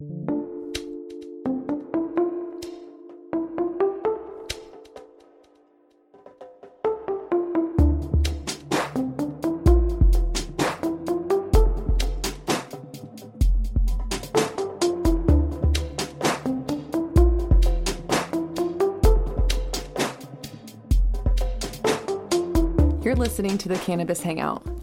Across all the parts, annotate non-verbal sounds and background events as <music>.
You're listening to the Cannabis Hangout.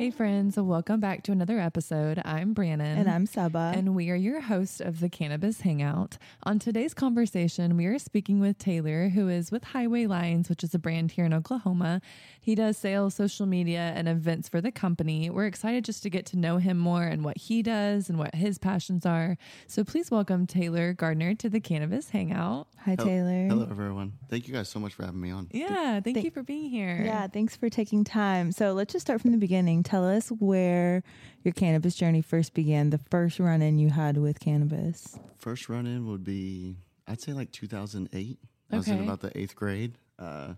Hey, friends, welcome back to another episode. I'm Brannon. And I'm Saba. And we are your host of the Cannabis Hangout. On today's conversation, we are speaking with Taylor, who is with Highway Lines, which is a brand here in Oklahoma. He does sales, social media, and events for the company. We're excited just to get to know him more and what he does and what his passions are. So please welcome Taylor Gardner to the Cannabis Hangout. Hi, Hel- Taylor. Hello, everyone. Thank you guys so much for having me on. Yeah, thank Thank- you for being here. Yeah, thanks for taking time. So let's just start from the beginning. Tell us where your cannabis journey first began, the first run in you had with cannabis. First run in would be, I'd say like 2008. I was in about the eighth grade. Uh,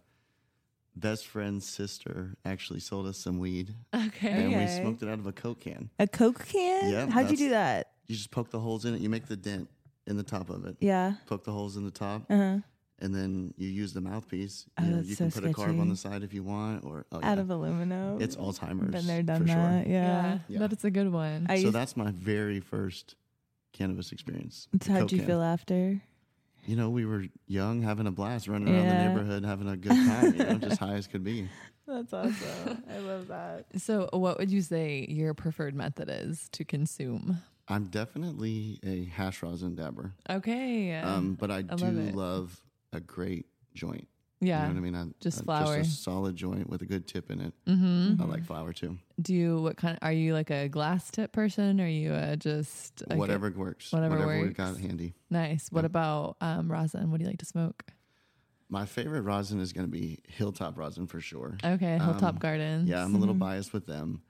best friend's sister actually sold us some weed, Okay. and we smoked it out of a Coke can. A Coke can? Yeah, How'd you do that? You just poke the holes in it. You make the dent in the top of it. Yeah. Poke the holes in the top, Uh huh. And then you use the mouthpiece. Oh, You, know, that's you so can put a carb on the side if you want, or oh, Out yeah. of aluminum. it's Alzheimer's. Been there, done for sure. that. Yeah, Yeah. Yeah. that is a good one. I So used- that's my very first cannabis experience. So how'd you feel after? you know, we were young, having a blast, running around the neighborhood, having a good time, you know, just <laughs> high as could be. That's awesome. I love that. so, what would you say your preferred method is to consume? I'm definitely a hash rosin dabber, Okay. um, but I, I do love love a great joint. yeah. You know what I mean? I, Just I- flower. Just a solid joint with a good tip in it. Mm-hmm. I like flower too. Do you what kind? Are you like a glass tip person? Or are you uh, just a- whatever works. whatever we works. got handy. nice. What Yeah. about um, rosin? What do you like to smoke? My favorite rosin is going to be Hilltop rosin for sure. Okay, Hilltop Um, Gardens. Yeah, I'm a little biased with them.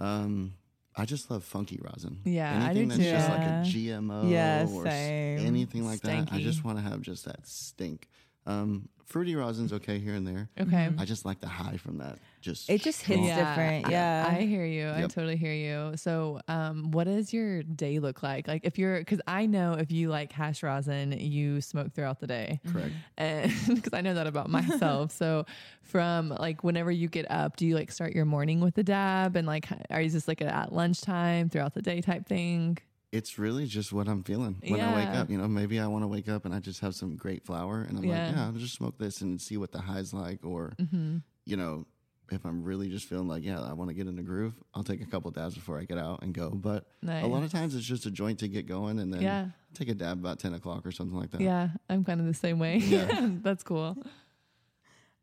Um, I just love funky rosin. Yeah, I anything do that's too. just like a Yeah. GMO Yeah, or same. anything like that. I just want to have just that stink. Um, fruity rosin's okay here and there. Okay. I just like the high from that. Just It just hits strong. different. I- Yeah. I hear you. I Yep. totally hear you. So, um, what does your day look like? Like, if you're, because I know if you like hash rosin, you smoke throughout the day. correct. and <laughs> because I know that about myself. <laughs> so from like whenever you get up, do you like start your morning with a dab and like are you just like a at lunchtime throughout the day type thing? It's really just what I'm feeling when I wake up. You know, maybe I want to wake up and I just have some great flower, and I'm Yeah. like, yeah, I'll just smoke this and see what the high's like. Or, Mm-hmm. you know, if I'm really just feeling like, yeah, I want to get in the groove, I'll take a couple dabs before I get out and go. But Nice. a lot of times it's just a joint to get going, and then Yeah. take a dab about ten o'clock or something like that. Yeah, I'm kind of the same way. Yeah. <laughs> That's cool.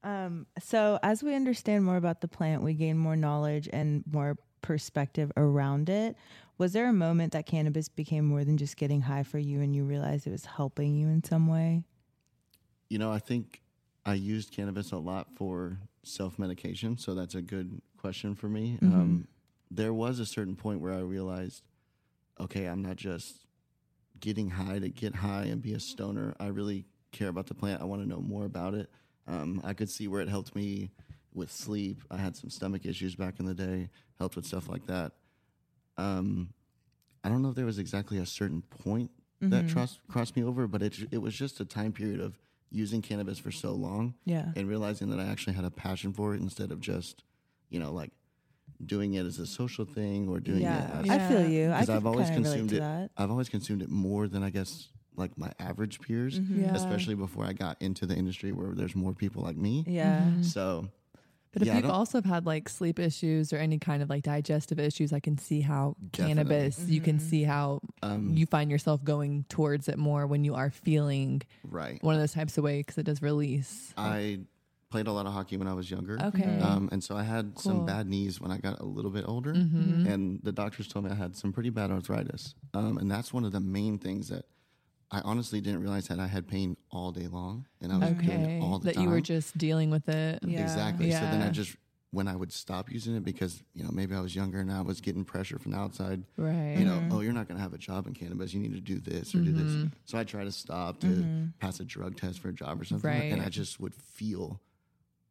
Um, so as we understand more about the plant, we gain more knowledge and more perspective around it. Was there a moment that cannabis became more than just getting high for you and you realized it was helping you in some way? You know, I think I used cannabis a lot for self medication, so that's a good question for me. Mhm. Um, there was a certain point where I realized, okay, I'm not just getting high to get high and be a stoner. I really care about the plant. I want to know more about it. Um, I could see where it helped me with sleep. I had some stomach issues back in the day, helped with stuff like that. Um, I don't know if there was exactly a certain point that Mhm. trust crossed me over, but it it was just a time period of using cannabis for so long Yeah. and realizing that I actually had a passion for it instead of just, you know, like doing it as a social thing or doing yeah. it as I feel you. I because could I've always consumed it. that. I've always consumed it more than I guess like my average peers, Mhm. Yeah. especially before I got into the industry where there's more people like me. Yeah. Mhm. So, But if yeah, you've also have had like sleep issues or any kind of like digestive issues, I can see how cannabis, you can Mhm. see how um, you find yourself going towards it more when you are feeling right. one of those types of ways because it does release. I played a lot of hockey when I was younger. Okay. Um, and so I had Cool. some bad knees when I got a little bit older. Mhm. and the doctors told me I had some pretty bad arthritis. Um, and that's one of the main things that I honestly didn't realize that I had pain all day long, and I was doing it all the That time. That you were just dealing with it. Yeah. exactly. So then I just when I would stop using it because you know maybe I was younger and I was getting pressure from the outside. Right. You know, oh, you're not going to have a job in cannabis. You need to do this or do Mm-hmm. this. So I try to stop to pass a drug test for a job or something, and I just would feel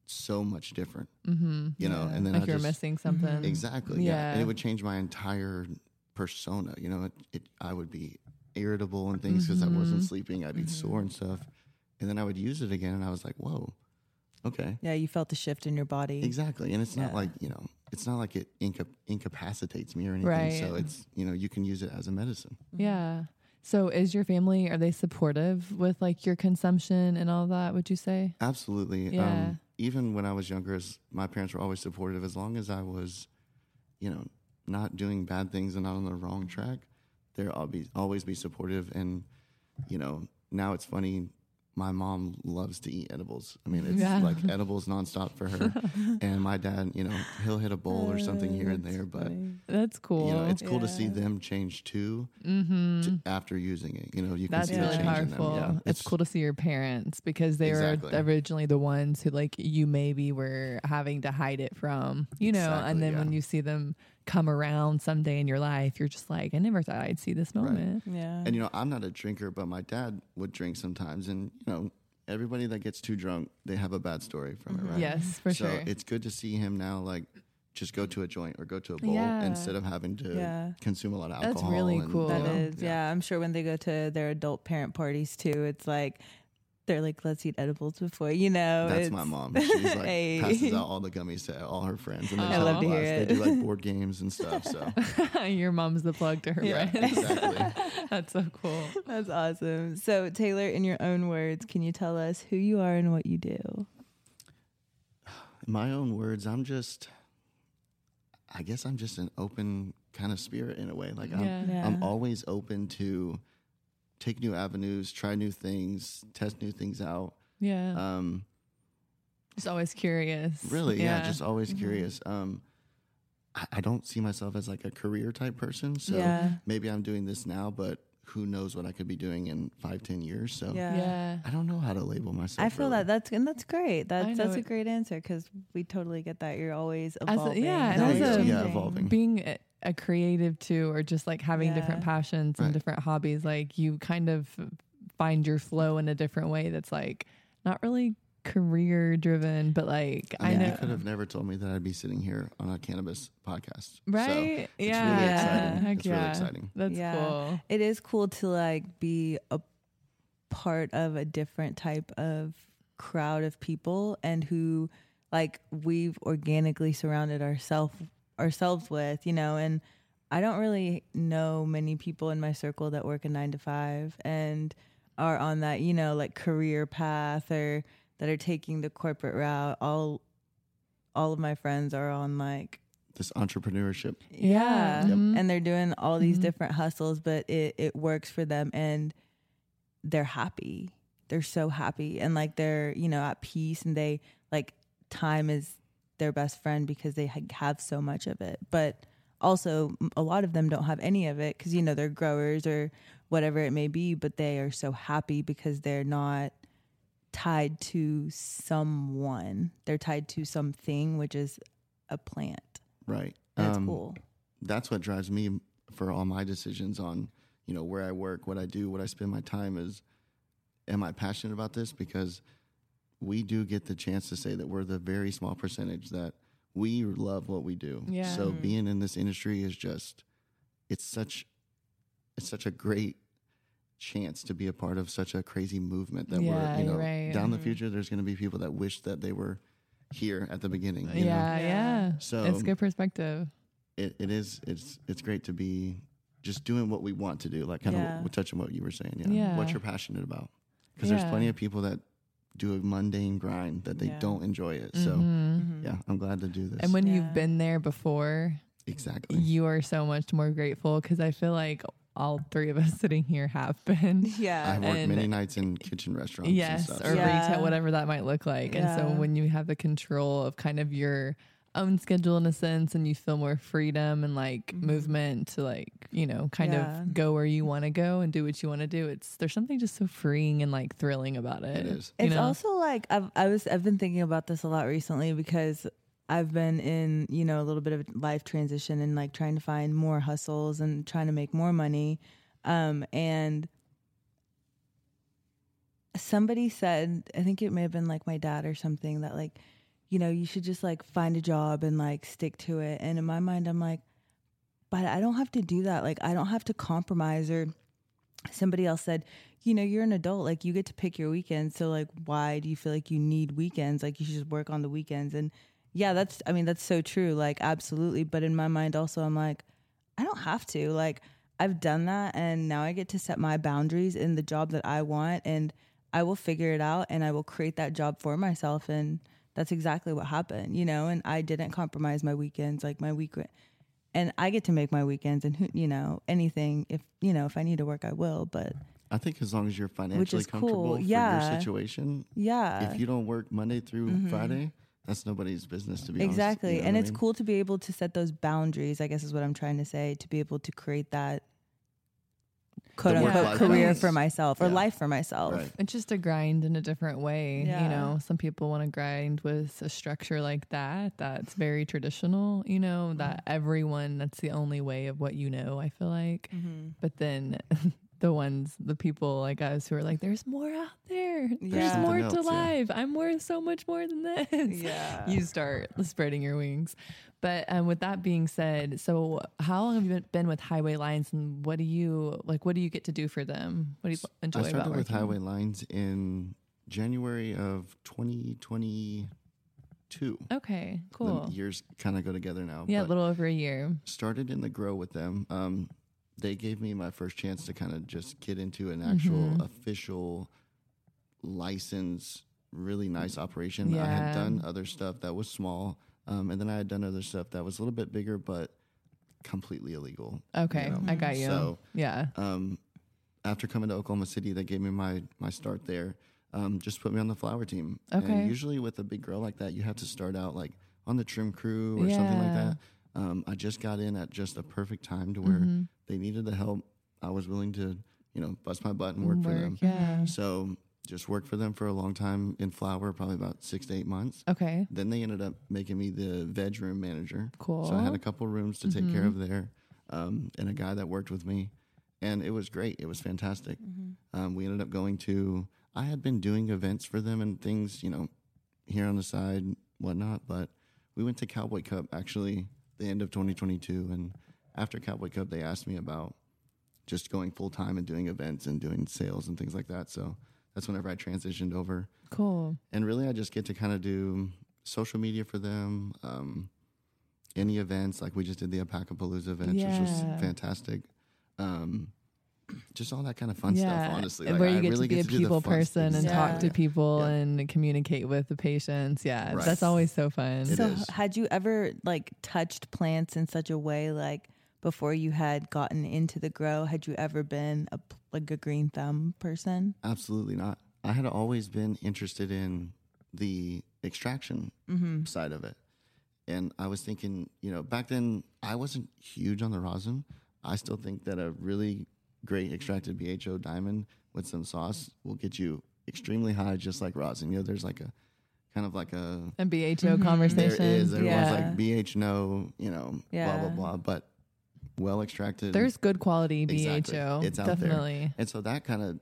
so much different. mm-hmm. You know, and then like I you're just, missing something. Exactly. Yeah. And it would change my entire persona. You know, it, it I would be irritable and things because I wasn't Mm-hmm. sleeping. I'd be sore and stuff. And then I would use it again, and I was like, "Whoa, okay, Yeah, you felt the shift in your body. exactly." And it's not like you know, it's not like it inca- incapacitates me or anything. Right. So it's you know, you can use it as a medicine. Yeah. So is your family are they supportive with like your consumption and all that, would you say? Absolutely. Yeah. Um, even when I was younger, as my parents were always supportive. As long as I was, you know, not doing bad things and not on the wrong track, they'll all be always be supportive. And you know, now it's funny. My mom loves to eat edibles. I mean, it's Yeah. like edibles nonstop for her. <laughs> and my dad, you know, he'll hit a bowl or something here and there, but That's cool. you know, it's cool to see them change too mm-hmm. to, after using it. You know, you can That's see really the change in them. powerful. Yeah, it's, cool to see your parents because they Exactly. were originally the ones who like you maybe were having to hide it from, you know, Exactly, and then yeah. when you see them come around someday in your life, you're just like, I never thought I'd see this moment. Yeah. And you know, I'm not a drinker, but my dad would drink sometimes, and you know, everybody that gets too drunk, they have a bad story from it, mm-hmm. right? Yes, for so sure. So it's good to see him now, like just go to a joint or go to a bowl Yeah. instead of having to Yeah. consume a lot of alcohol. That's alcohol. really and, cool. you That know, is, yeah. I'm sure when they go to their adult parent parties too, it's like they're like, let's eat edibles before, you know. That's my mom. <laughs> She's like Hey. passes out all the gummies to all her friends, and they I love to hear it. They do like board games and stuff. So <laughs> your mom's the plug to her yeah, friends. exactly. <laughs> That's so cool. That's awesome. So, Taylor, in your own words, can you tell us who you are and what you do? In my own words, I'm just, I guess I'm just an open kind of spirit in a way. Like I'm, Yeah. Yeah. I'm always open to take new avenues, try new things, test new things out. Yeah. Um, just always curious. really, yeah, just always curious. Um, I, I don't see myself as like a career type person, so Yeah. maybe I'm doing this now, but who knows what I could be doing in five, ten years? So Yeah. Yeah. I don't know how to label myself. I feel really. that that's and that's great. I That's know that's a great answer because we totally get that. You're always a- evolving. yeah, and There as a- yeah, evolving. being a, a creative too or just like having different passions and Right. different hobbies like you kind of find your flow in a different way that's like not really career driven but like i, I know you could have never told me that I'd be sitting here on a cannabis podcast. So right it's yeah really exciting. Heck it's yeah. really exciting. that's Yeah. cool It is cool to like be a part of a different type of crowd of people and who like we've organically surrounded ourselves ourselves with, you know, and I don't really know many people in my circle that work a 9 to 5 and are on that, you know, like career path or that are taking the corporate route. All all of my friends are on like This entrepreneurship. Yeah. yeah, Mhm. and they're doing all these Mhm. different hustles but it it works for them and they're happy they're so happy and like they're you know at peace and they like time is their best friend because they have so much of it but also a lot of them don't have any of it because you know they're growers or whatever it may be but they are so happy because they're not tied to someone they're tied to something which is a plant Right. that's Um, cool That's what drives me for all my decisions on, you know, where I work, what I do, what I spend my time is am I passionate about this? Because we do get the chance to say that we're the very small percentage that we love what we do. Yeah. So Mhm. being in this industry is just it's such it's such a great chance to be a part of such a crazy movement that Yeah, we're, you know, right. down the Mhm. future there's going to be people that wish that they were here at the beginning. you know? yeah, Yeah. yeah So it's good perspective it, it is it's it's great to be just doing what we want to do like kind Yeah. of touching what you were saying yeah, Yeah. what you're passionate about because Yeah. there's plenty of people that do a mundane grind that they Yeah. don't enjoy it so Mhm. Mhm. yeah i'm glad to do this and when Yeah. you've been there before exactly you are so much more grateful because i feel like all three of us <laughs> sitting here have been <laughs> yeah i've worked and- many nights in kitchen restaurants yes and stuff, or Yeah. retail whatever that might look like and so when you have the control of kind of your own schedule in a sense and you feel more freedom and like Mhm. movement to like you know kind Yeah. of go where you want to go and do what you want to do it's there's something just so freeing and like thrilling about it It is. you It's know? also like I've I was I've been thinking about this a lot recently because I've been in, you know, a little bit of a life transition and like trying to find more hustles and trying to make more money. Um, and somebody said, I think it may have been like my dad or something that like, you know, you should just like find a job and like stick to it. And in my mind, I'm like, but I don't have to do that. Like, I don't have to compromise or somebody else said, you know, you're an adult, like you get to pick your weekends. So like why do you feel like you need weekends? Like you should just work on the weekends. And yeah, that's I mean, that's so true. Like absolutely. But in my mind also I'm like, I don't have to. Like I've done that and now I get to set my boundaries in the job that I want and I will figure it out and I will create that job for myself and that's exactly what happened, you know, and I didn't compromise my weekends like my week and I get to make my weekends and who, you know, anything if, you know, if I need to work I will, but I think as long as you're financially comfortable cool. for Yeah. your situation, yeah. if you don't work Monday through mm-hmm. Friday, that's nobody's business to be honest. exactly You know and what I it's mean? cool to be able to set those boundaries i guess is what i'm trying to say to be able to create that quote unquote career balance. for myself or Yeah. life for myself Right. It's just a grind in a different way. Yeah. You know, some people want to grind with a structure like that. That's very traditional, you know, that everyone, that's the only way of what you know, I feel like. Mm-hmm. But then <laughs> the ones, the people like us who are like, there's more out there. There's Yeah. more Something to else, yeah. I'm worth so much more than this. <laughs> Yeah. You start spreading your wings. But um, with that being said, so how long have you been, been with Highway Lines and what do you like? What do you get to do for them? What do you enjoy I started about with? Highway Lines in January of 2022. Okay, cool. The years kind of go together now. Yeah, a little over a year. started in the grow with them. Um, they gave me my first chance to kind of just get into an actual Mm-hmm. official license, really nice operation. I had done other stuff that was small, um, and then I had done other stuff that was a little bit bigger, but completely illegal. you Okay, know? I got you. So yeah. um, after coming to Oklahoma City, they gave me my my start there. Um, just put me on the flower team. Okay. And usually with a big girl like that, you have to start out like on the trim crew or something like that. Um, I just got in at just a perfect time to where Mm-hmm. they needed the help. I was willing to, you know, bust my butt and work, for them. Yeah. So just worked for them for a long time in flower, probably about six to eight months. Okay. Then they ended up making me the veg room manager. Cool. So I had a couple rooms to take care of there, um, and a guy that worked with me, and it was great. It was fantastic. Um, we ended up going to. I had been doing events for them and things, you know, here on the side, whatnot. But we went to Cowboy Cup actually the end of 2022, and after Cowboy Cup, they asked me about just going full time and doing events and doing sales and things like that. So that's whenever I transitioned over Cool. and really I just get to kind of do social media for them. Um, any events like we just did the Apacapalooza event, which was fantastic. Um, just all that kind of fun yeah. stuff. Honestly, where you I get really to be a to people person and stuff. talk to people Yeah. and communicate with the patients. Yeah, Right. that's always so fun. It so is. had you ever like touched plants in such a way like before you had gotten into the grow had you ever been a like a green thumb person Absolutely not. I had always been interested in the extraction mm-hmm. side of it. And I was thinking, you know, back then I wasn't huge on the rosin. I still think that a really great extracted BHO diamond with some sauce will get you extremely high, just like rosin. You know, there's like a kind of like a and BHO there conversation. is everyone's Yeah. like BH no, you know, blah Yeah. blah blah. But well extracted. There's good quality Exactly. BHO. It's out there. Definitely. And so that kind of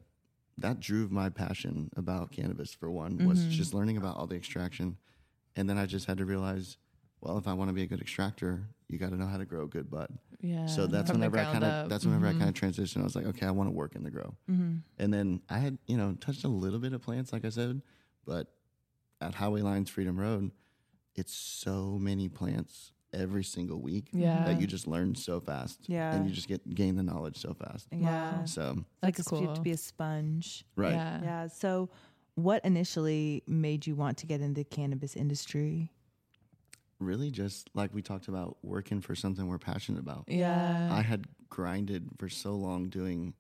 that drove my passion about cannabis for one was Mm-hmm. just learning about all the extraction. And then I just had to realize, well, if I want to be a good extractor, you got to know how to grow a good bud. Yeah. so that's from whenever I kind of that's whenever Mhm. I kind of transitioned. I was like, okay, I want to work in the grow. And then I had you know touched a little bit of plants, like I said, but at Highway Lines Freedom Road, it's so many plants every single week Yeah. that you just learn so fast. Yeah. and you just get gain the knowledge so fast. yeah Wow. So like That's a, you have to be a sponge right. Yeah. yeah so what initially made you want to get into the cannabis industry really just like we talked about working for something we're passionate about. Yeah. I had grinded for so long doing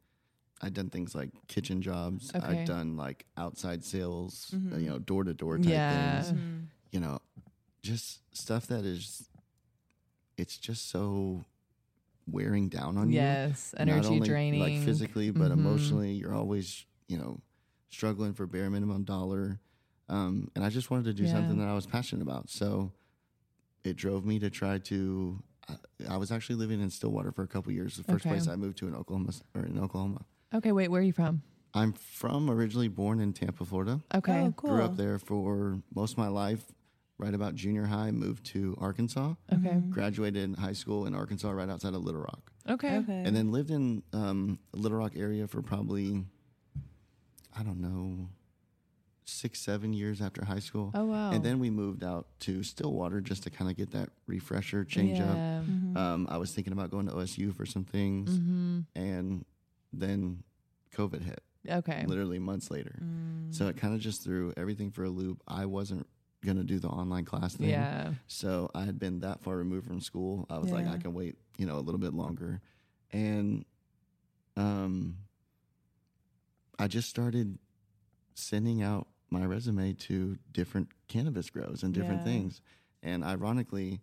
I'd done things like kitchen jobs. Okay. I'd done like outside sales, uh, you know, door to door type Yeah. things. You know, just stuff that is it's just so wearing down on you. yes. Not Energy only, draining. Like physically, but Mhm. emotionally, you're always, you know, struggling for bare minimum dollar. Um, and I just wanted to do something that I was passionate about. So it drove me to try to. I, I was actually living in Stillwater for a couple years. The first Okay. place I moved to in Oklahoma or in Oklahoma. Okay, wait, where are you from? I'm from originally born in Tampa, Florida. Okay. Oh, cool. Grew up there for most of my life. Right about junior high, moved to Arkansas. Okay. Graduated high school in Arkansas, right outside of Little Rock, Okay. Okay. and then lived in um, Little Rock area for probably, I don't know, six seven years after high school. Oh wow. And then we moved out to Stillwater just to kind of get that refresher, change up. yeah. Mhm. Um, I was thinking about going to OSU for some things, hmm and then COVID hit Okay. literally months later. Mm. So it kind of just threw everything for a loop. I wasn't going to do the online class thing. Yeah. So I had been that far removed from school. I was like, I can wait, you know, a little bit longer. And um, I just started sending out my resume to different cannabis grows and different Yeah. things. And ironically,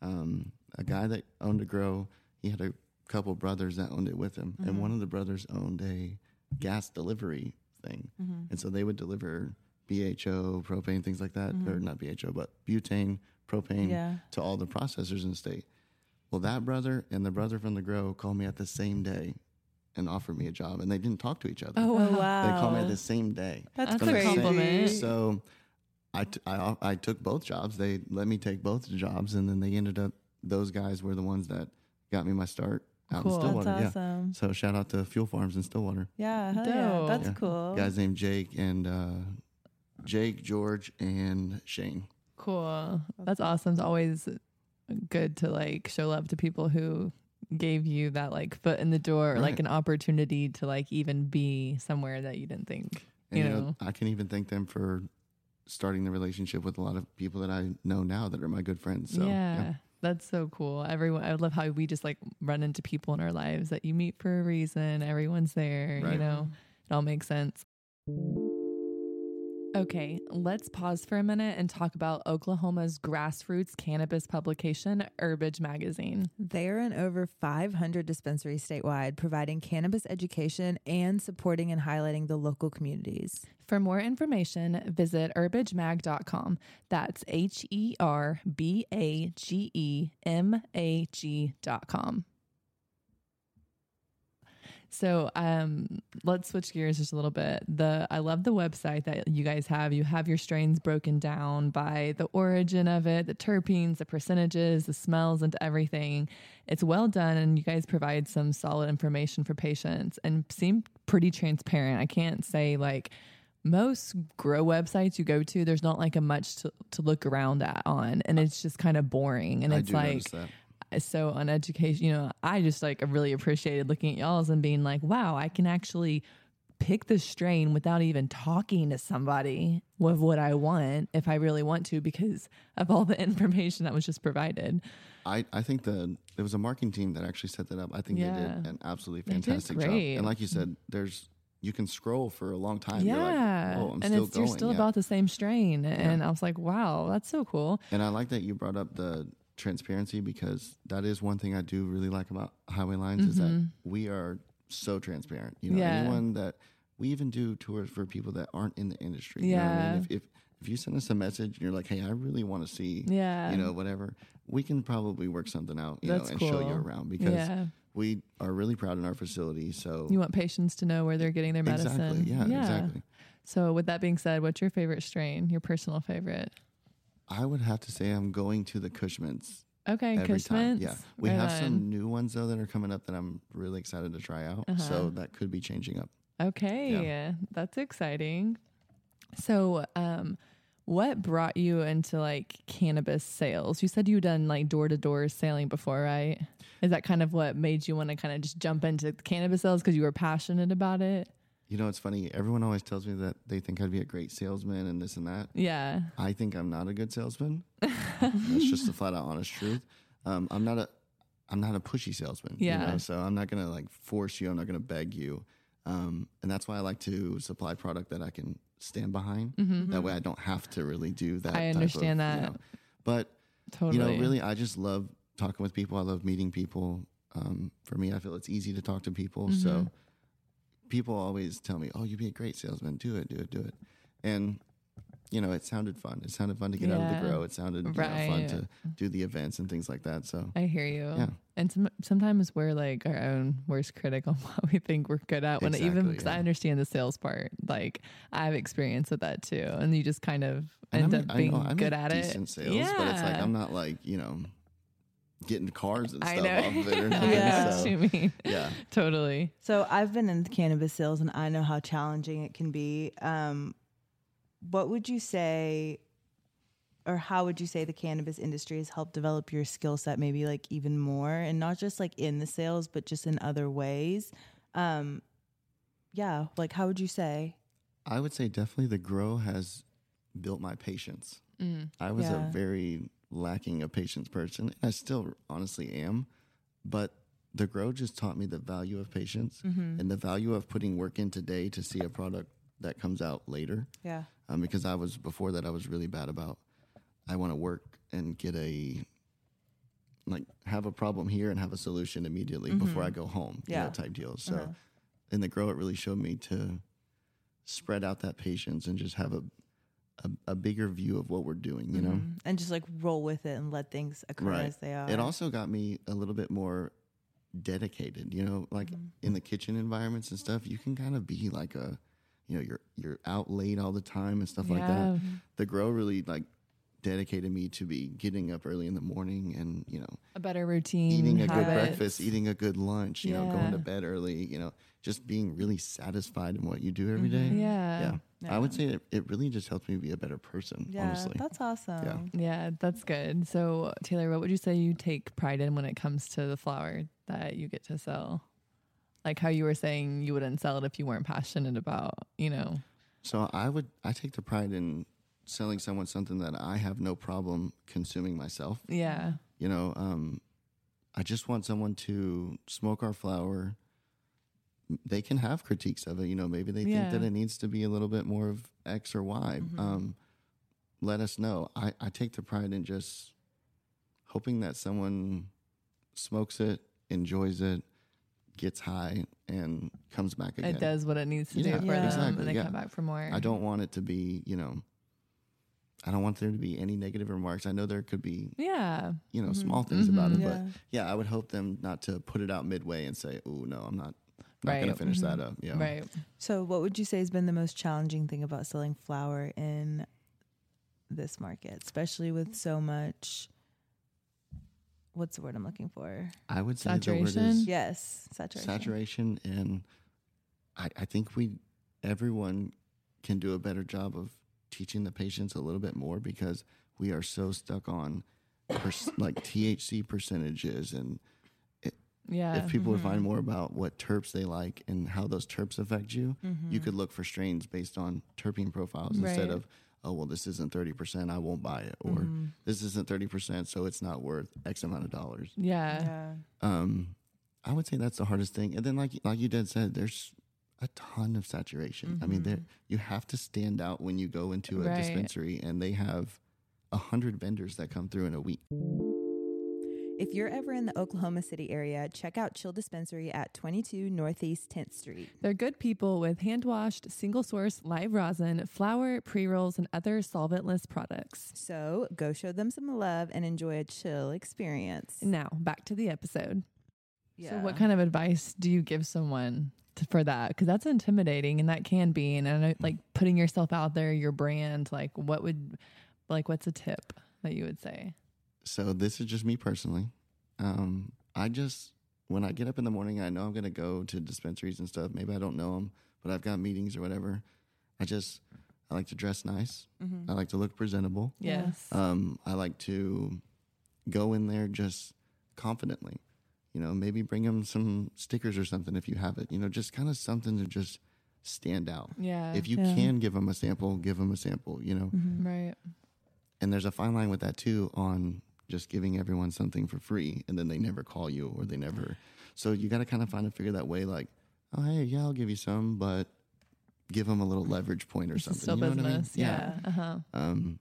um, a guy that owned a grow, he had a couple brothers that owned it with him. And Mhm. one of the brothers owned a gas delivery thing. Mhm. And so they would deliver BHO, propane, things like that, or Mhm. not BHO, but butane, propane Yeah. to all the processors in the state. Well, that brother and the brother from the grow called me at the same day and offered me a job, and they didn't talk to each other. Oh, Oh wow. wow. They called me the same day. That's, That's From the a same- compliment. So I, t- I, I took both jobs. They let me take both jobs, and then they ended up, those guys were the ones that got me my start out Cool. in Stillwater. That's Yeah. So shout out to Fuel Farms in Stillwater. Yeah. Hell yeah. That's Yeah. cool. Guys named Jake and uh, Jake, George, and Shane. Cool. That's awesome. It's always good to like show love to people who gave you that like foot in the door or like an opportunity to like even be somewhere that you didn't think. And, You you know, know. I can even thank them for starting the relationship with a lot of people that I know now that are my good friends. So yeah, That's so cool. Everyone I love how we just like run into people in our lives that you meet for a reason. Everyone's there, you know. It all makes sense. Okay, let's pause for a minute and talk about Oklahoma's grassroots cannabis publication, Herbage Magazine. They are in over 500 dispensaries statewide, providing cannabis education and supporting and highlighting the local communities. For more information, visit herbagemag.com. That's H E R B A G E M A G.com. So um, let's switch gears just a little bit. The I love the website that you guys have. You have your strains broken down by the origin of it, the terpenes, the percentages, the smells, and everything. It's well done, and you guys provide some solid information for patients and seem pretty transparent. I can't say like most grow websites you go to, there's not like a much to, to look around at on, and it's just kind of boring. And I it's like. So uneducated. you know, I just like really appreciated looking at y'all's and being like, wow, I can actually pick the strain without even talking to somebody with what I want if I really want to because of all the <laughs> information that was just provided. I, I think the there was a marketing team that actually set that up. I think they did an absolutely fantastic job. And like you said, there's you can scroll for a long time. You're yeah. like, Whoa, I'm and still you're still yeah. about the same strain. And I was like, wow, that's so cool. And I like that you brought up the transparency because that is one thing I do really like about Highway Lines is that Mhm. we are so transparent. You know, Yeah. anyone that we even do tours for people that aren't in the industry. You know I Yeah. mean? If, if if you send us a message and you're like, hey, I really want to see, Yeah. you know, whatever, we can probably work something out, you That's know, and show you around because yeah. we are really proud in our facility. So You want patients to know where they're getting their medicine. exactly, yeah, exactly. So with that being said, what's your favorite strain? Your personal favorite? I would have to say I'm going to the Kush Mints Okay, every time. Kush Mints. Yeah, we Right have on. some new ones though that are coming up that I'm really excited to try out. Uh-huh. So that could be changing up. Okay, yeah. that's exciting. So, um, what brought you into like cannabis sales? You said you done like door to door selling before, right? Is that kind of what made you want to kind of just jump into cannabis sales because you were passionate about it? You know, it's funny. Everyone always tells me that they think I'd be a great salesman and this and that. Yeah. I think I'm not a good salesman. <laughs> That's just the flat out honest truth. Um, I'm not a, I'm not a pushy salesman. you Yeah. know, so I'm not gonna like force you. I'm not gonna beg you. Um, and that's why I like to supply product that I can stand behind. That way, I don't have to really do that. Mm-hmm. I type of, understand you that. know. But Totally. you know, really, I just love talking with people. I love meeting people. Um, for me, I feel it's easy to talk to people. Mm-hmm. So people always tell me, "Oh, you'd be a great salesman. Do it, do it, do it." And you know, it sounded fun. It sounded fun to get out of the grow. It sounded you know, fun to do the events and things like that. So I hear you. Yeah. And some, sometimes we're like our own worst critic on <laughs> what we think we're good at. When it even because yeah. I understand the sales part, like I have experience with that too, and you just kind of and end I up being know, good at it. sales, but it's like I'm not like you know getting cars and I stuff know. off of it or <laughs> nothing. I know Yeah. what So, you mean. yeah. Totally. So I've been in the cannabis sales and I know how challenging it can be. Um, what would you say, or how would you say the cannabis industry has helped develop your skill set, maybe like even more, and not just like in the sales, but just in other ways? Um, yeah, like how would you say? I would say definitely the grow has built my patience. Mm. I was Yeah. a very lacking a patience person. and I still honestly am, but the grow just taught me the value of patience Mm-hmm. and the value of putting work in today to see a product that comes out later. Yeah, Um, because I was before that I was really bad about I want to work and get a like have a problem here and have a solution immediately before I go home. you know, Yeah. type deals. So Uh-huh. in the grow it really showed me to spread out that patience and just have a a, a bigger view of what we're doing, you know? Mhm. and just like roll with it and let things occur Right. as they are. It also got me a little bit more dedicated, you know, like Mm-hmm. in the kitchen environments and stuff, you can kind of be like a you know, you're you're out late all the time and stuff like that. The grow really like dedicated me to be getting up early in the morning and, you know, A better routine. eating a good breakfast, eating a good lunch, you know, going to bed early, you know, just being really satisfied in what you do every day. Mm-hmm. Yeah. Yeah. Yeah. I would say it, it really just helps me be a better person, yeah, honestly. that's awesome. Yeah. Yeah, that's good. So, Taylor, what would you say you take pride in when it comes to the flower that you get to sell? Like how you were saying you wouldn't sell it if you weren't passionate about, you know. So I would I take the pride in selling someone something that I have no problem consuming myself. Yeah. You know, um, I just want someone to smoke our flower. They can have critiques of it. You know, maybe they Yeah. think that it needs to be a little bit more of X or Y. Mm-hmm. Um, let us know. I, I take the pride in just hoping that someone smokes it, enjoys it, gets high, and comes back again. It does what it needs to Yeah, do for Yeah. them exactly, and they yeah. come back for more. I don't want it to be, you know, I don't want there to be any negative remarks. I know there could be, Yeah. you know, Mhm. small things about it, Yeah. but yeah, I would hope them not to put it out midway and say, "Oh no, I'm not, not going to finish that up." Yeah, Right. So, what would you say has been the most challenging thing about selling flower in this market, especially with so much? What's the word I'm looking for? I would say the word Saturation? is Yes, saturation. saturation, and I, I think we, everyone, can do a better job of teaching the patients a little bit more because we are so stuck on, pers- like THC percentages and Yeah. if people would mm-hmm. find more about what terps they like and how those terps affect you, you mm-hmm. could look for strains based on terpene profiles instead of, oh, well, this isn't 30%, I won't buy it. Or mm-hmm. this isn't 30%, so it's not worth X amount of dollars. yeah. Yeah. Um, I would say that's the hardest thing. And then, like, like you did said, there's a ton of saturation. I mean, there, mm-hmm. you have to stand out when you go into a Right. dispensary and they have a hundred vendors that come through in a week. If you're ever in the Oklahoma City area, check out Chill Dispensary at 22 Northeast 10th Street. They're good people with hand washed, single source live rosin, flower, pre rolls, and other solventless products. So go show them some love and enjoy a chill experience. Now, back to the episode. Yeah. So, what kind of advice do you give someone to, for that? Because that's intimidating, and that can be. And I know, like putting yourself out there, your brand. Like, what would, like, what's a tip that you would say? so this is just me personally. Um, I just when I get up in the morning, I know I'm gonna go to dispensaries and stuff. Maybe I don't know them, but I've got meetings or whatever. I just I like to dress nice. I like to look presentable. Yes. Um, I like to go in there just confidently. You know, maybe bring them some stickers or something if you have it. You know, just kind of something to just stand out. yeah. If you Yeah. can give them a sample, give them a sample. You know, right. and there's a fine line with that too on just giving everyone something for free and then they never call you or they never so you got to kind of find and figure that way like oh hey yeah i'll give you some but give them a little leverage point or It's something still you know what I mean? business. Yeah. Uh huh. um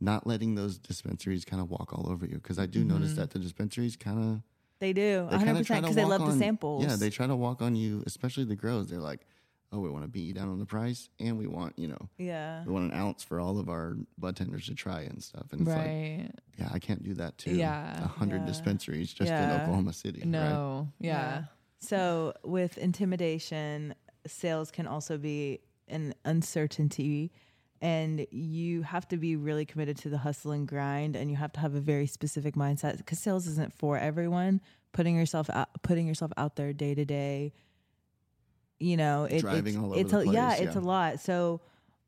not letting those dispensaries kind of walk all over you because i do notice Mm-hmm. that the dispensaries kind They do, of they 100% try because they love on, the samples. yeah they try to walk on you especially the grows they're like oh, we want to beat you down on the price, and we want you know Yeah. we want an ounce for all of our bud tenders to try and stuff. And it's like, yeah, I can't do that to Yeah. a hundred Yeah. dispensaries just in Oklahoma City. Right? No. Yeah. So with intimidation, sales can also be an uncertainty and you have to be really committed to the hustle and grind and you have to have a very specific mindset because sales isn't for everyone putting yourself out putting yourself out there day to day you know it, Driving it's, it's a, yeah place, it's a lot so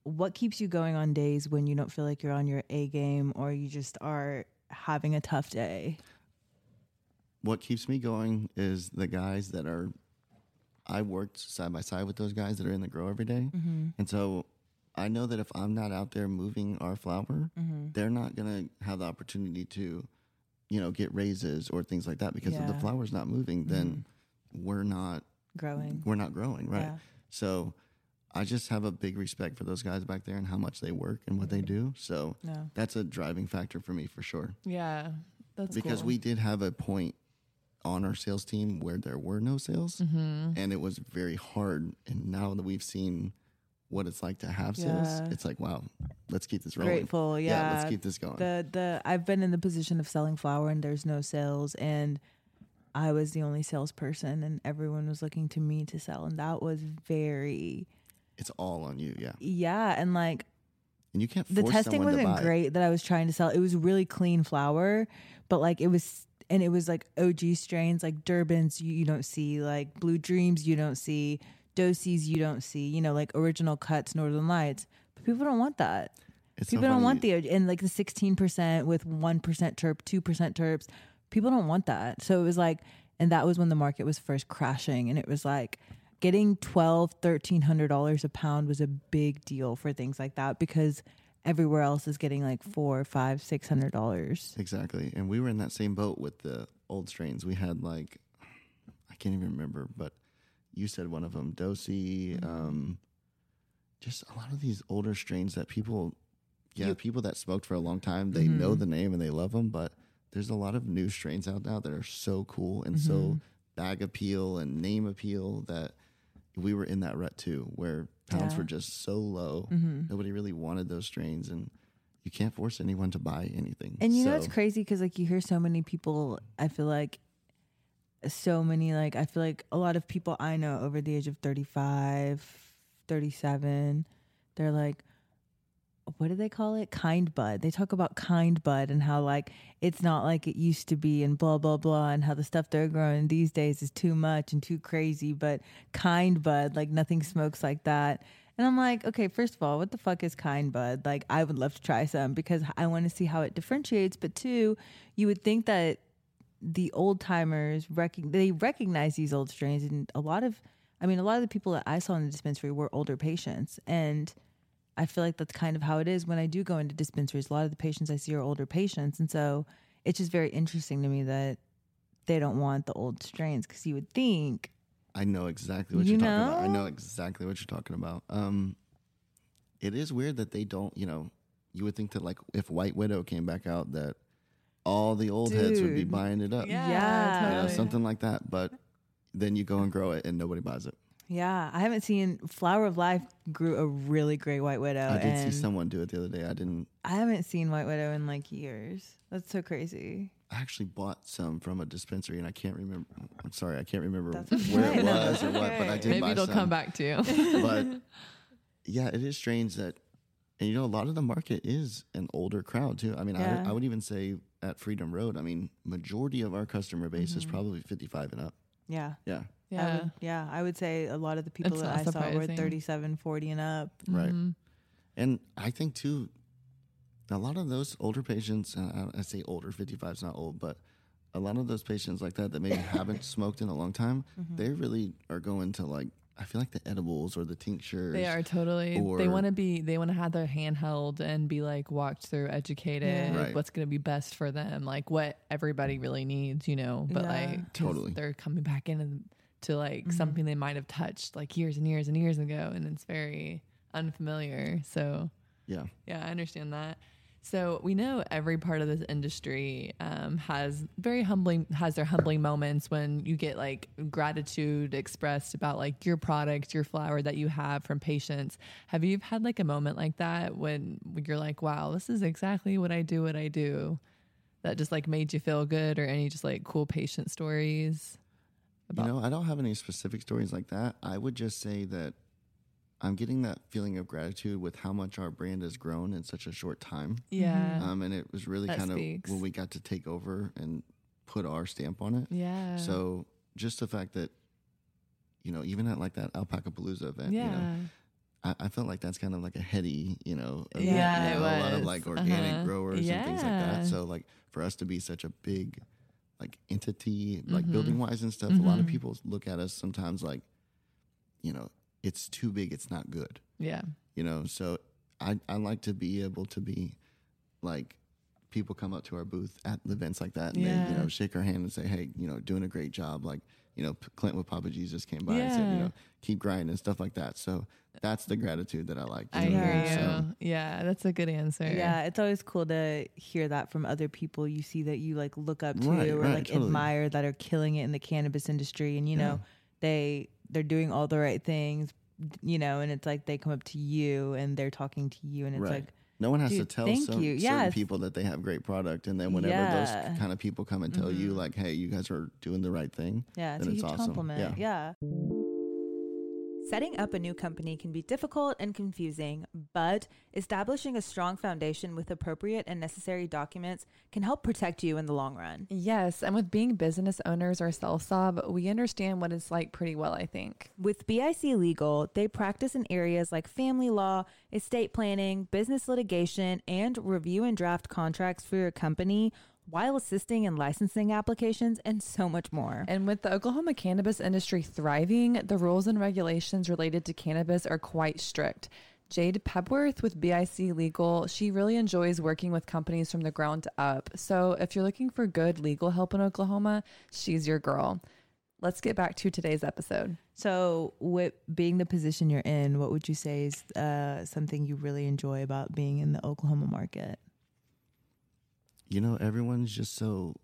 what keeps you going on days when you don't feel like you're on your a game or you just are having a tough day what keeps me going is the guys that are I worked side by side with those guys that are in the grow every day. Mm-hmm. and so I know that if I'm not out there moving our flower, Mm-hmm. they're not gonna have the opportunity to, you know, get raises or things like that because if the Yeah. Mm-hmm. flower's not moving, then we're not growing we're not growing, right? Yeah. So I just have a big respect for those guys back there and how much they work and what they do. So no that's a driving factor for me for sure. Yeah. That's because cool. we did have a point on our sales team where there were no sales Mm-hmm. and it was very hard and now that we've seen what it's like to have sales Yeah. it's like wow let's keep this rolling. Grateful yeah, let's keep this going. The the I've been in the position of selling flower and there's no sales and I was the only salesperson and everyone was looking to me to sell and that was very it's all on you yeah. Yeah and like and you can't the testing wasn't great that I was trying to sell. It was really clean flower but like it was and it was like OG strains like Durbans you, you don't see like Blue Dreams you don't see Dosies you don't see you know like original cuts Northern Lights but people don't want that it's so People don't want the and like the sixteen percent with one percent terp, two percent terps. People don't want that. So it was like, and that was when the market was first crashing, and it was like getting twelve, thirteen hundred dollars a pound was a big deal for things like that because everywhere else is getting like four, five, six hundred dollars. exactly and we were in that same boat with the old strains we had like i can't even remember but you said one of them dosi Mm-hmm. um just a lot of these older strains that people yeah You- people that smoked for a long time they Mm-hmm. know the name and they love them but there's a lot of new strains out now that are so cool and Mm-hmm. so bag appeal and name appeal that we were in that rut too where pounds Yeah. Mm-hmm. were just so low nobody really wanted those strains and you can't force anyone to buy anything And you know it's crazy because like you hear so many people. I feel like so many like I feel like a lot of people I know over the age of 35, 37, they're like what do they call it? Kind bud. They talk about kind bud and how like it's not like it used to be and blah blah blah and how the stuff they're growing these days is too much and too crazy, but kind bud, like nothing smokes like that. And I'm like, okay, first of all, what the fuck is kind bud? Like I would love to try some because I want to see how it differentiates, but two, you would think that the old timers rec- they recognize these old strains and a lot of I mean a lot of the people that I saw in the dispensary were older patients and I feel like that's kind of how it is when I do go into dispensaries. A lot of the patients I see are older patients and so it's just very interesting to me that they don't want the old strains because you would think I know exactly what You you're talking about. I know exactly what you're talking about. Um, it is weird that they don't. You know, you would think that like if White Widow came back out, that all the old heads would be buying it up. Yeah, Yeah. You know, something like that. But then you go and grow it, and nobody buys it. Yeah, I haven't seen Flower of Life grew a really great White Widow. I did see someone do it the other day. I didn't. I haven't seen White Widow in like years. That's so crazy. I actually bought some from a dispensary, and I can't remember. I'm sorry, I can't remember That's where okay. it was that's or what. But I okay. did Maybe buy it'll some. come back to you. but yeah, it is strange that, and you know, a lot of the market is an older crowd too. I mean, Yeah. I, I would even say at Freedom Road, I mean, majority of our customer base is probably 55 and up. Yeah. Yeah, I yeah. would, yeah, I would say a lot of the people It's that I not saw were surprising. 37, 40 and up. right. Mhm. And I think too, a lot of those older patients, and I, I say older, 55 is not old, but a lot of those patients like that that maybe <laughs> haven't smoked in a long time, Mm-hmm. they really are going to like, I feel like the edibles or the tinctures. They are totally. they want to be. They want to have their handheld and be like walked through, educated. Yeah. Right. What's going to be best for them? Like what everybody really needs, you know. But Yeah. like 'cause Totally. they're coming back in to like Mm-hmm. something they might have touched like years and years and years ago, and it's very unfamiliar. So Yeah. yeah, I understand that. So we know every part of this industry um, has very humbling has their humbling moments when you get like gratitude expressed about like your product, your flower that you have from patients. Have you had like a moment like that when you're like, wow, this is exactly what I do, what I do, that just like made you feel good, or any just like cool patient stories? You know, I don't have any specific stories like that. I would just say that I'm getting that feeling of gratitude with how much our brand has grown in such a short time. Yeah, Um, and it was really That kind speaks. of when we got to take over and put our stamp on it. yeah. So just the fact that, you know, even at like that Alpaca Palooza event, yeah. you know, I, I felt like that's kind of like a heady, you know, event, Yeah, you it know, a lot of like organic Uh-huh. growers and things like that. So like for us to be such a big like entity, like Mhm. building wise and stuff, a lot of Mhm. people look at us sometimes like, you know, it's too big, it's not good, yeah. you know. So I I like to be able to be like people come up to our booth at events like that and they you know shake our hand and say hey you know doing a great job like you know P- Clint with Papa Jesus came by and said you know keep grinding and stuff like that so that's the gratitude that I like you I know? hear you. So, yeah, that's a good answer. Yeah, it's always cool to hear that from other people you see that you like look up to Right, or right, like totally. admire that are killing it in the cannabis industry and you know they they're doing all the right things you know and it's like they come up to you and they're talking to you and it's Right. like no one has to tell some, you. certain people that they have great product and then whenever Yeah. those kind of people come and tell you Mhm. like hey you guys are doing the right thing yeah it's a it's huge awesome. compliment Yeah. yeah. Setting up a new company can be difficult and confusing, but establishing a strong foundation with appropriate and necessary documents can help protect you in the long run. Yes, and with being business owners ourselves, Sob, we understand what it's like pretty well, I think. With BIC Legal, they practice in areas like family law, estate planning, business litigation, and review and draft contracts for your company while assisting in licensing applications and so much more. And with the Oklahoma cannabis industry thriving, the rules and regulations related to cannabis are quite strict. Jade Pepworth with BIC Legal, she really enjoys working with companies from the ground up. So if you're looking for good legal help in Oklahoma, she's your girl. Let's get back to today's episode. so with being the position you're in what would you say is uh, something you really enjoy about being in the Oklahoma market you know everyone's just so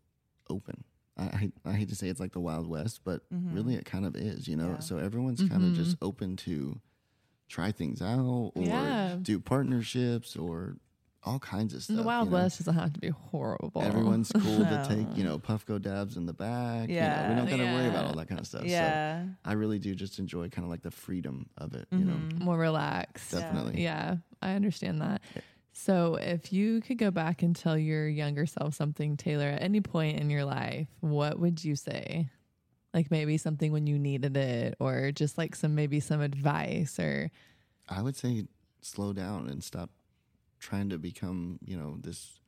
open I, I, I hate to say it's like the wild west but Mhm. really it kind of is you know Yeah. so everyone's kind of just open to try things out or Yeah. do partnerships or all kinds of stuff the Wild you know? West doesn't have to be horrible. everyone's <laughs> cool to take you know puffco dabs in the back Yeah. you know, we don't gotta worry about all that kind of stuff so yeah i really do just enjoy kind of like the freedom of it you know Mhm. more relaxed. definitely Yeah, I understand that. So, if you could go back and tell your younger self something, Taylor, at any point in your life, what would you say? Like maybe something when you needed it, or just like some maybe some advice, or I would say slow down and stop trying to become, you know, this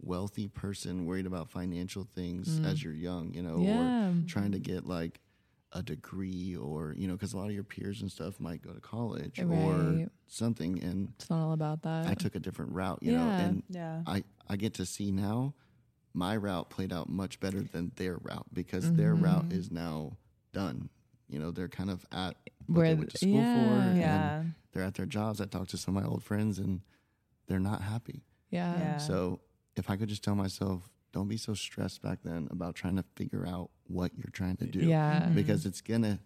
wealthy person worried about financial things Mm. as you're young, you know, yeah, or trying to get like a degree or, you know, because a lot of your peers and stuff might go to college or something. And it's not all about that. I took a different route, you know, and yeah I, I get to see now my route played out much better than their route because their mm-hmm. route is now done. You know, they're kind of at what Where they went to school yeah. for. and yeah they're at their jobs. I talk to some of my old friends and they're not happy. yeah, Yeah. So if I could just tell myself, don't be so stressed back then about trying to figure out what you're trying to do. yeah, Mhm. Because it's gonna,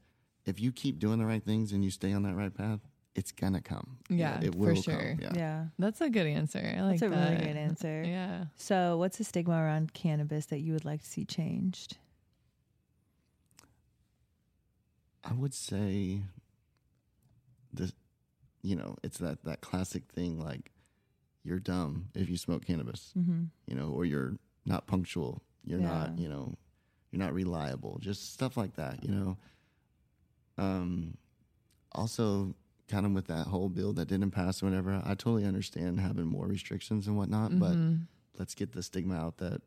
if you keep doing the right things and you stay on that right path, it's gonna come. You know, Yeah, it will for sure. come. Yeah. yeah That's a good answer. I like that's a that. really good answer <laughs> Yeah. So, what's the stigma around cannabis that you would like to see changed? I would say the, you know, it's that that classic thing like you're dumb if you smoke cannabis. Mm-hmm. you know, or you're not punctual, you're not, you know, you're not reliable, just stuff like that, you know. Um, also, kind of with that whole bill that didn't pass or whatever, I totally understand having more restrictions and whatnot, but Mhm. let's get the stigma out that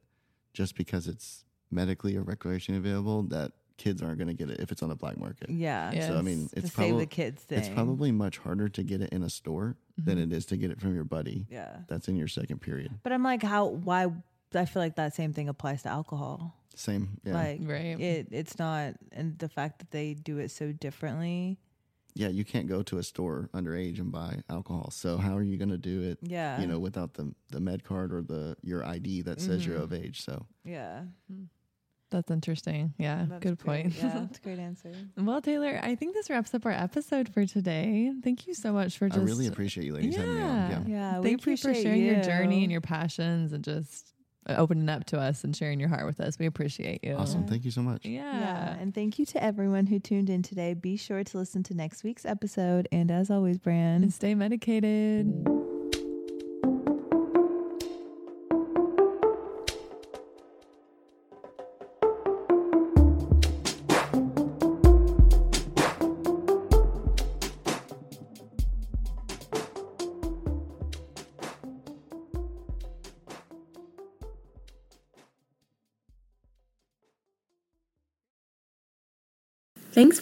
just because it's medically or recreationally available, that kids aren't going to get it if it's on the black market. Yeah. Yeah. So I mean, Yes. to it's save probably the kids thing. it's probably much harder to get it in a store than Mhm. it is to get it from your buddy yeah. that's in your second period. But I'm like, how? Why? I feel like that same thing applies to alcohol. Same, yeah. Like Right. it, it's not, and the fact that they do it so differently. yeah, you can't go to a store underage and buy alcohol. So how are you going to do it? Yeah. You know, without the the med card or the your ID that says you're Mhm. of age. So Yeah. That's interesting. Yeah, That's good great. point. Yeah, <laughs> that's a great answer. well, Taylor, I think this wraps up our episode for today. Thank you so much for I really appreciate you ladies having me on. Yeah. Yeah. Yeah. we Thank you for appreciate sharing your journey and your passions and just Uh, opening up to us and sharing your heart with us. We appreciate you. Awesome. Thank you so much. Yeah. Yeah. And thank you to everyone who tuned in today. Be sure to listen to next week's episode. And as always, And Bran, stay medicated.